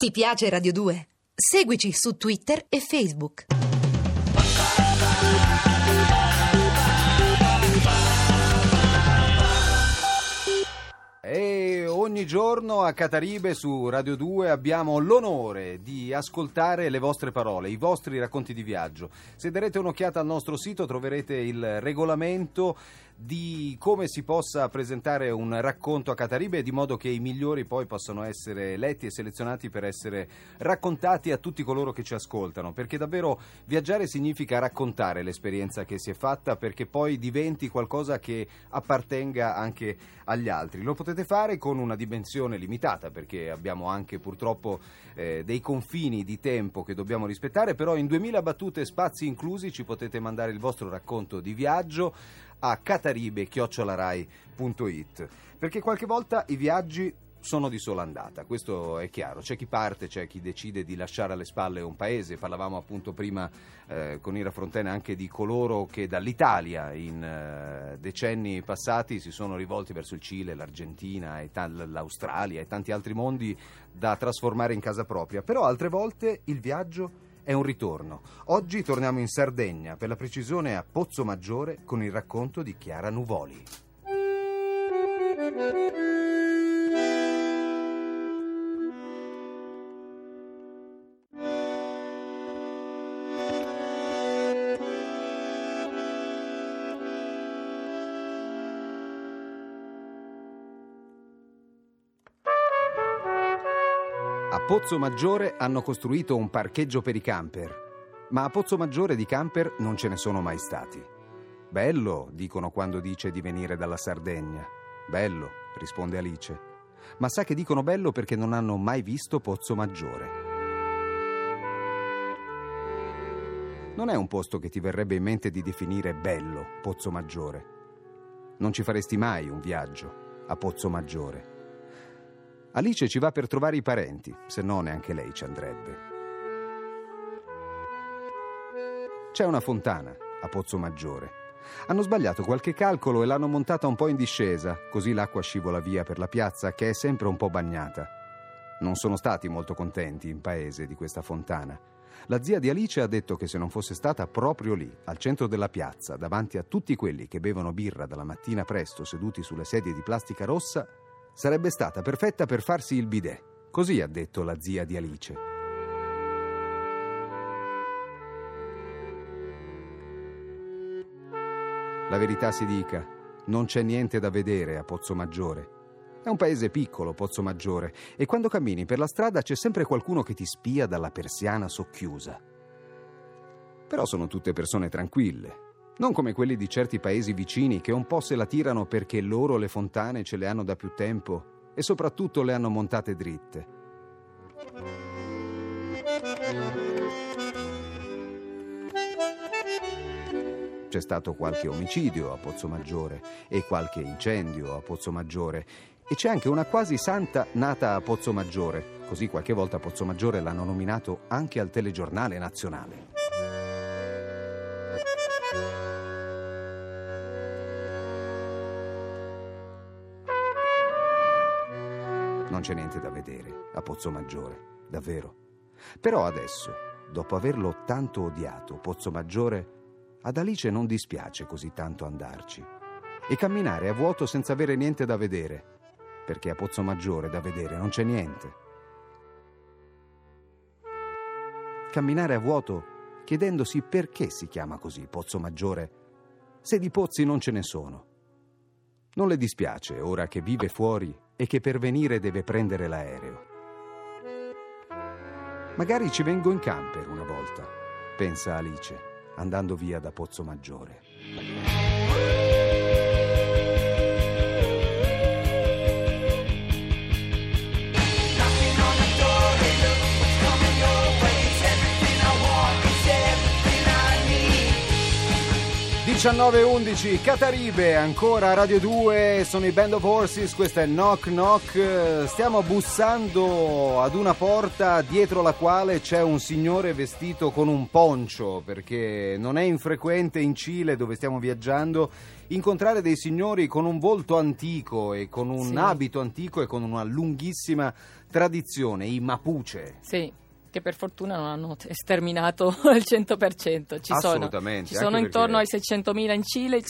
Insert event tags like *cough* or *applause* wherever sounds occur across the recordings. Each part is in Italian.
Ti piace Radio 2? Seguici su Twitter e Facebook. E ogni giorno a Cataribe su Radio 2 abbiamo l'onore di ascoltare le vostre parole, i vostri racconti di viaggio. Se darete un'occhiata al nostro sito troverete il regolamento di come si possa presentare un racconto a Cataribe di modo che i migliori poi possano essere letti e selezionati per essere raccontati a tutti coloro che ci ascoltano, perché davvero viaggiare significa raccontare l'esperienza che si è fatta perché poi diventi qualcosa che appartenga anche agli altri. Lo potete fare con una dimensione limitata perché abbiamo anche purtroppo eh, dei confini di tempo che dobbiamo rispettare, però in 2000 battute spazi inclusi ci potete mandare il vostro racconto di viaggio a cataribe.it perché qualche volta i viaggi sono di sola andata, questo è chiaro. C'è chi parte, c'è chi decide di lasciare alle spalle un paese. Parlavamo appunto prima eh, con Ira Frontena anche di coloro che dall'Italia in eh, decenni passati si sono rivolti verso il Cile, l'Argentina, e ta- l'Australia e tanti altri mondi da trasformare in casa propria. Però altre volte il viaggio è un ritorno. Oggi torniamo in Sardegna, per la precisione a Pozzo Maggiore, con il racconto di Chiara Nuvoli. Pozzo Maggiore hanno costruito un parcheggio per i camper, ma a Pozzo Maggiore di camper non ce ne sono mai stati. Bello, dicono quando dice di venire dalla Sardegna. Bello, risponde Alice. Ma sa che dicono bello perché non hanno mai visto Pozzo Maggiore. Non è un posto che ti verrebbe in mente di definire bello, Pozzo Maggiore. Non ci faresti mai un viaggio a Pozzo Maggiore. Alice ci va per trovare i parenti, se no neanche lei ci andrebbe. C'è una fontana a Pozzo Maggiore. Hanno sbagliato qualche calcolo e l'hanno montata un po' in discesa, così l'acqua scivola via per la piazza che è sempre un po' bagnata. Non sono stati molto contenti in paese di questa fontana. La zia di Alice ha detto che se non fosse stata proprio lì, al centro della piazza, davanti a tutti quelli che bevono birra dalla mattina presto seduti sulle sedie di plastica rossa, sarebbe stata perfetta per farsi il bidet. Così ha detto la zia di Alice. La verità si dica, non c'è niente da vedere a Pozzo Maggiore. È un paese piccolo, Pozzo Maggiore, e quando cammini per la strada c'è sempre qualcuno che ti spia dalla persiana socchiusa. Però sono tutte persone tranquille, non come quelli di certi paesi vicini che un po' se la tirano perché loro le fontane ce le hanno da più tempo e soprattutto le hanno montate dritte. C'è stato qualche omicidio a Pozzo Maggiore e qualche incendio a Pozzo Maggiore e c'è anche una quasi santa nata a Pozzo Maggiore, così qualche volta Pozzo Maggiore l'hanno nominato anche al telegiornale nazionale. Non c'è niente da vedere a Pozzo Maggiore, davvero. Però adesso, dopo averlo tanto odiato, Pozzo Maggiore, ad Alice non dispiace così tanto andarci. E camminare a vuoto senza avere niente da vedere, perché a Pozzo Maggiore da vedere non c'è niente. Camminare a vuoto chiedendosi perché si chiama così Pozzo Maggiore, se di pozzi non ce ne sono. Non le dispiace ora che vive fuori e che per venire deve prendere l'aereo. Magari ci vengo in camper una volta, pensa Alice, andando via da Pozzo Maggiore. 19.11 Cataribe, ancora Radio 2, sono i Band of Horses, questo è Knock Knock, stiamo bussando ad una porta dietro la quale c'è un signore vestito con un poncio, perché non è infrequente in Cile dove stiamo viaggiando incontrare dei signori con un volto antico e con un Sì. abito antico e con una lunghissima tradizione, i Mapuche. Sì, che per fortuna non hanno sterminato *laughs* al 100%. Ci sono, ci sono intorno ai perché- 600.000 in Cile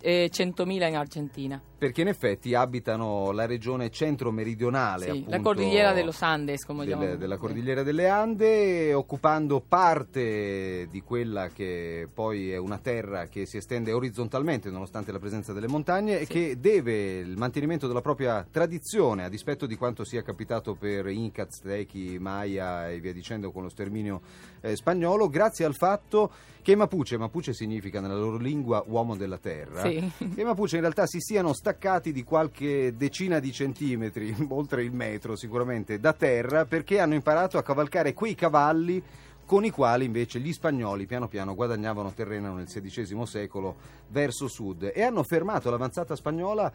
e 100.000 in Argentina. Perché in effetti abitano la regione centro-meridionale, Sì, appunto, la cordigliera de los Andes, come delle- chiamano. della cordigliera delle Ande, occupando parte di quella che poi è una terra che si estende orizzontalmente nonostante la presenza delle montagne e Sì. che deve il mantenimento della propria tradizione, a dispetto di quanto sia capitato per Inca, Aztechi, Maya e via dicendo con lo sterminio eh, spagnolo, grazie al fatto che Mapuche, Mapuche significa nella loro lingua uomo della terra, Sì. Che i Mapuche in realtà si siano staccati di qualche decina di centimetri, *laughs* oltre il metro sicuramente, da terra perché hanno imparato a cavalcare quei cavalli con i quali invece gli spagnoli piano piano guadagnavano terreno nel XVI secolo verso sud e hanno fermato l'avanzata spagnola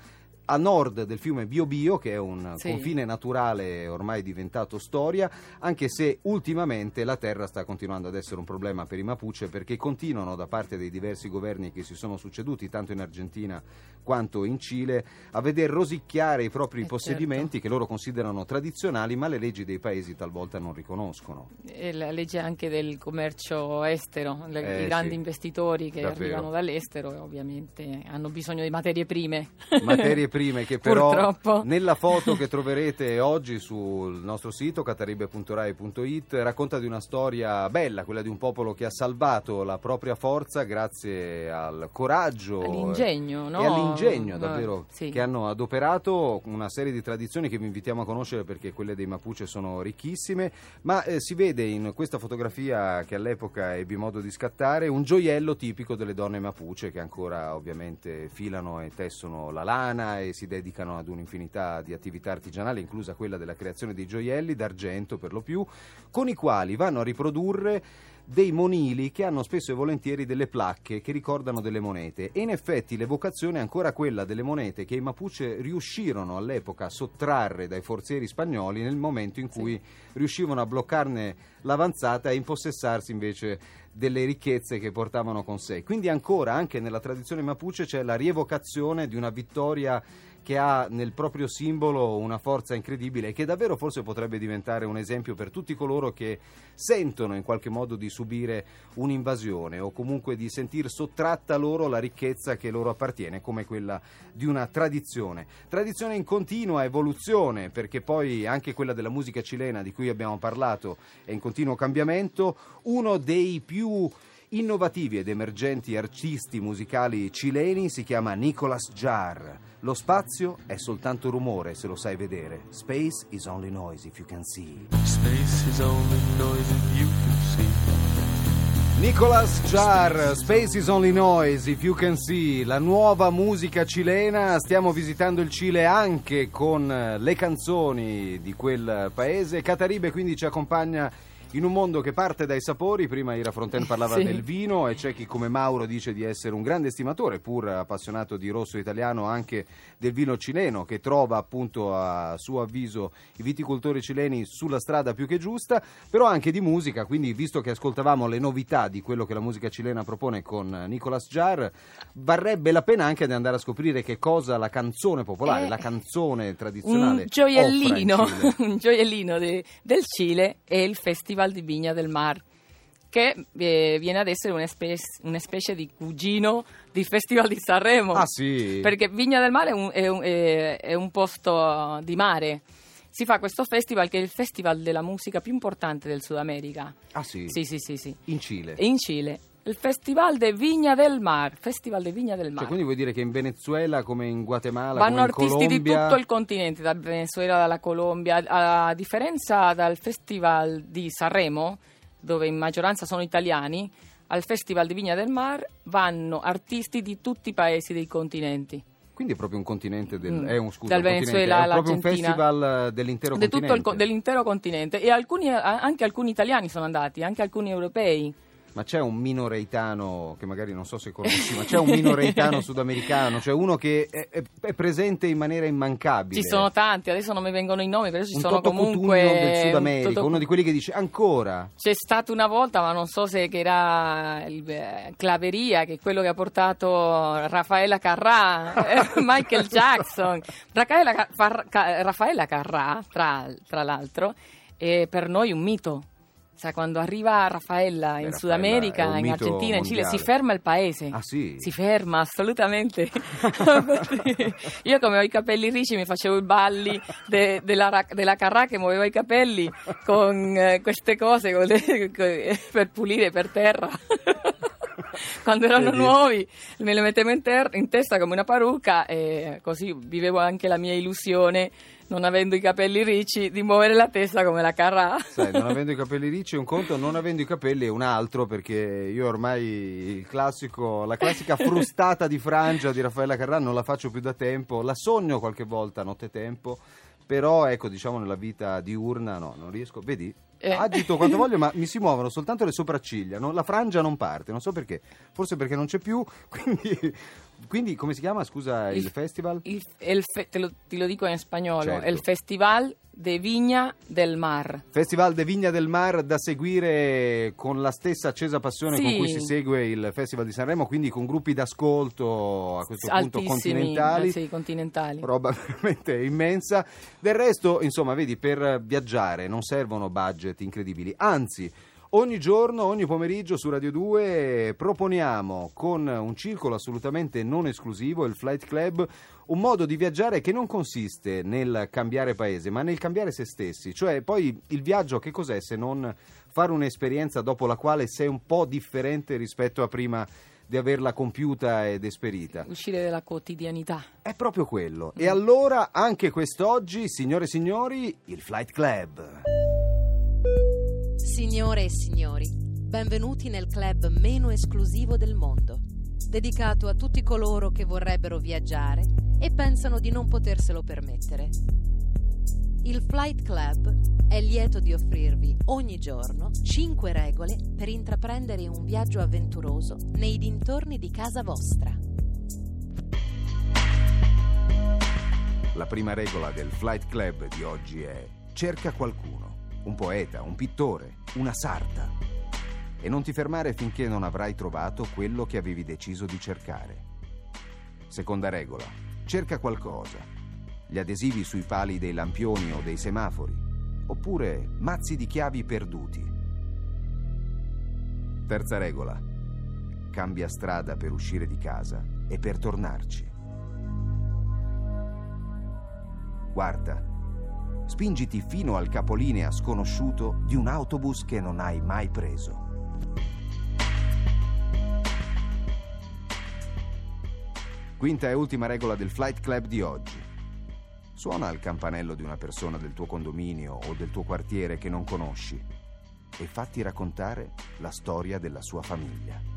a nord del fiume Biobio, che è un Sì. confine naturale ormai diventato storia, anche se ultimamente la terra sta continuando ad essere un problema per i Mapuche perché continuano da parte dei diversi governi che si sono succeduti tanto in Argentina quanto in Cile a veder rosicchiare i propri Eh, possedimenti che loro considerano tradizionali ma le leggi dei paesi talvolta non riconoscono. E la legge anche del commercio estero, le- Eh, i grandi sì. investitori che Davvero. arrivano dall'estero ovviamente hanno bisogno di materie prime. materie prime *laughs* che però Purtroppo. nella foto che troverete oggi sul nostro sito cataribe.rai.it racconta di una storia bella, quella di un popolo che ha salvato la propria forza grazie al coraggio All'ingegno, no? e all'ingegno davvero sì. che hanno adoperato una serie di tradizioni che vi invitiamo a conoscere perché quelle dei Mapuche sono ricchissime, ma eh, si vede in questa fotografia che all'epoca ebbi modo di scattare un gioiello tipico delle donne Mapuche che ancora ovviamente filano e tessono la lana e si dedicano ad un'infinità di attività artigianali, inclusa quella della creazione di gioielli d'argento per lo più, con i quali vanno a riprodurre dei monili che hanno spesso e volentieri delle placche che ricordano delle monete e in effetti l'evocazione è ancora quella delle monete che i Mapuche riuscirono all'epoca a sottrarre dai forzieri spagnoli nel momento in cui riuscivano a bloccarne l'avanzata e impossessarsi invece delle ricchezze che portavano con sé. Quindi ancora anche nella tradizione Mapuche c'è la rievocazione di una vittoria che ha nel proprio simbolo una forza incredibile e che davvero forse potrebbe diventare un esempio per tutti coloro che sentono in qualche modo di subire un'invasione o comunque di sentir sottratta loro la ricchezza che loro appartiene, come quella di una tradizione. Tradizione in continua evoluzione, perché poi anche quella della musica cilena di cui abbiamo parlato è in continuo cambiamento, uno dei più innovativi ed emergenti artisti musicali cileni si chiama Nicolas Jar. Lo spazio è soltanto rumore se lo sai vedere. Space is only noise if you can see. Space is only noise if you can see. Nicolas Jar, Space is only noise if you can see. La nuova musica cilena. Stiamo visitando il Cile anche con eh, le canzoni di quel paese. Cataribe quindi ci accompagna in un mondo che parte dai sapori, prima Ira Fronten *laughs* parlava Sì. del vino e c'è chi come Mauro dice di essere un grande estimatore, pur appassionato di rosso italiano, anche del vino cileno, che trova appunto a suo avviso i viticoltori cileni sulla strada più che giusta, però anche di musica, quindi visto che ascoltavamo le novità di quello che la musica cilena propone con Nicolas Jar, varrebbe la pena anche di andare a scoprire che cosa la canzone popolare, Eh, la canzone tradizionale un gioiellino, *laughs* un gioiellino de- del Cile è il Festival di Vigna del Mar, che eh, viene ad essere una specie, una specie di cugino del Festival di Sanremo. Ah sì? Perché Vigna del Mare è un, è un- è- è un posto di mare. Si fa questo festival che è il festival della musica più importante del Sud America. Ah sì? Sì, sì, sì, sì. In Cile. In Cile. Il Festival de Vigna del Mar. Festival de Vigna del Mar. Cioè, quindi vuol dire che in Venezuela come in Guatemala, Vanno artisti di Colombia... tutto il continente, dal Venezuela, dalla Colombia. A differenza dal Festival di Sanremo, dove in maggioranza sono italiani, al Festival di Vigna del Mar vanno artisti di tutti i paesi dei continenti. Quindi è proprio un continente del... Mm. È un, scusa, Dal un Venezuela è proprio un festival eh, dell'intero Di continente. tutto il dell'intero continente. E alcuni, anche alcuni italiani sono andati, anche alcuni europei. Ma c'è un minoreitano che magari non so se conosci, ma c'è un minoreitano *laughs* sudamericano, cioè uno che è, è- è presente in maniera immancabile. Ci sono tanti, adesso non mi vengono i nomi, però ci un sono comunque... Del Sud un America, Toto- uno di quelli che dice ancora. C'è stato una volta, ma non so se che era il eh, Claveria, che è quello che ha portato Raffaella Carrà, *laughs* eh, Michael Jackson. Raffaella Carrà, tra, tra l'altro, è per noi un mito. Sai, quando arriva Raffaella in Sud America, in Argentina, in Cile, si ferma il paese. Ah, sì? Si ferma, assolutamente. *laughs* *laughs* Io come ho i capelli ricci mi facevo i balli de- della, ra- della Carrà che muoveva i capelli con eh, queste cose con le- co- per pulire per terra. *laughs* Quando erano nuovi me li mettevo in, ter- in testa come una parrucca e così vivevo anche la mia illusione, non avendo i capelli ricci, di muovere la testa come la Carrà. Sai, non avendo i capelli ricci è un conto, non avendo i capelli è un altro, perché io ormai il classico, la classica *laughs* frustata di frangia di Raffaella Carrà non la faccio più da tempo, la sogno qualche volta a nottetempo, però ecco, diciamo nella vita diurna no, non riesco, vedi? Eh. Agito quanto *laughs* voglio, ma mi si muovono soltanto le sopracciglia, non- la frangia non parte, non so perché, forse perché non c'è più, *laughs* quindi, quindi come si chiama, scusa, il, Il- festival? Il- el fe- te, lo, te lo dico in spagnolo, Certo. il Festival de Viña del Mar. Festival de Vigna del Mar da seguire con la stessa accesa passione con Sì. cui si segue il Festival di Sanremo, quindi con gruppi d'ascolto a questo punto Altissimi, continentali. eh, sì, continentali. Roba *laughs* veramente immensa. Del resto, insomma, vedi, per viaggiare non servono budget incredibili, anzi. Ogni giorno, ogni pomeriggio su Radio 2 proponiamo con un circolo assolutamente non esclusivo, il Flight Club, un modo di viaggiare che non consiste nel cambiare paese, ma nel cambiare se stessi. Cioè, poi il viaggio che cos'è se non fare un'esperienza dopo la quale sei un po' differente rispetto a prima di averla compiuta ed esperita? Uscire dalla quotidianità. È proprio quello. E allora, anche quest'oggi, signore e signori, il Flight Club. Signore e signori, benvenuti nel club meno esclusivo del mondo, dedicato a tutti coloro che vorrebbero viaggiare e pensano di non poterselo permettere. Il Flight Club è lieto di offrirvi ogni giorno 5 regole per intraprendere un viaggio avventuroso nei dintorni di casa vostra. La prima regola del Flight Club di oggi è cerca qualcuno, un poeta, un pittore, una sarta. E non ti fermare finché non avrai trovato quello che avevi deciso di cercare. Seconda regola, cerca qualcosa. Gli adesivi sui pali dei lampioni o dei semafori, oppure mazzi di chiavi perduti. Terza regola, cambia strada per uscire di casa e per tornarci. Guarda, spingiti fino al capolinea sconosciuto di un autobus che non hai mai preso. Quinta e ultima regola del Flight Club di oggi. Suona il campanello di una persona del tuo condominio o del tuo quartiere che non conosci e fatti raccontare la storia della sua famiglia.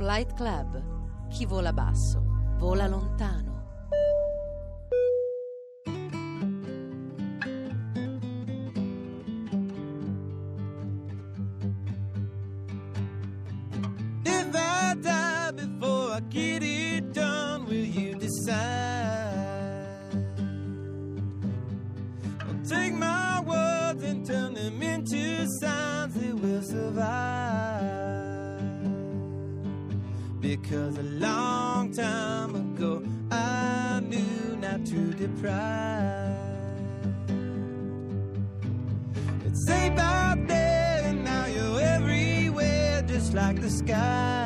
Flight Club. Chi vola basso, vola lontano. Get it done, will you decide? I'll take my words and turn them into signs that will survive. Because a long time ago, I knew not to deprive. It's safe out there, and now you're everywhere, just like the sky.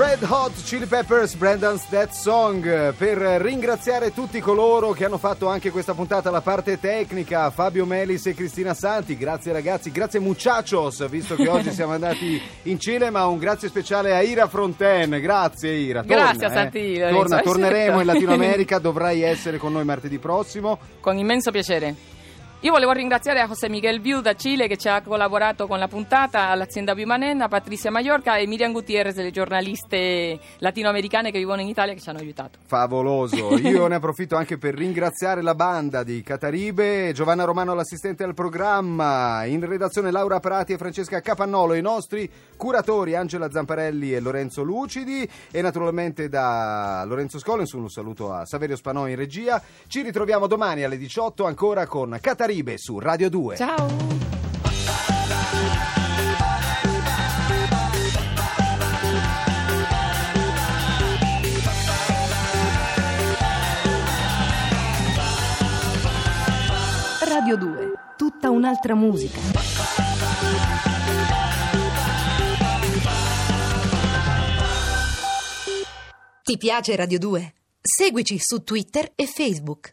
Red Hot Chili Peppers, Brandon's Dead Song, per ringraziare tutti coloro che hanno fatto anche questa puntata la parte tecnica, Fabio Melis e Cristina Santi, grazie ragazzi, grazie muchachos, visto che oggi *laughs* siamo andati in Cile, ma un grazie speciale a Ira Fronten, grazie Ira. Torna, Grazie a eh. Santi Torna, Lorenzo. torneremo in Latino America, *laughs* dovrai essere con noi martedì prossimo. Con immenso piacere. Io volevo ringraziare a José Miguel Viu da Cile che ci ha collaborato con la puntata, all'azienda Bimanen, a Patrizia Maiorca e Miriam Gutierrez, le giornaliste latinoamericane che vivono in Italia che ci hanno aiutato. Favoloso, io *laughs* ne approfitto anche per ringraziare la banda di Cataribe, Giovanna Romano l'assistente al programma, in redazione Laura Prati e Francesca Capannolo, i nostri curatori Angela Zamparelli e Lorenzo Lucidi e naturalmente da Lorenzo Scolens un saluto a Saverio Spanò in regia. Ci ritroviamo domani alle 18 ancora con Cataribe su Radio 2. Ciao! Radio 2, tutta un'altra musica. Ti piace Radio 2? Seguici su Twitter e Facebook.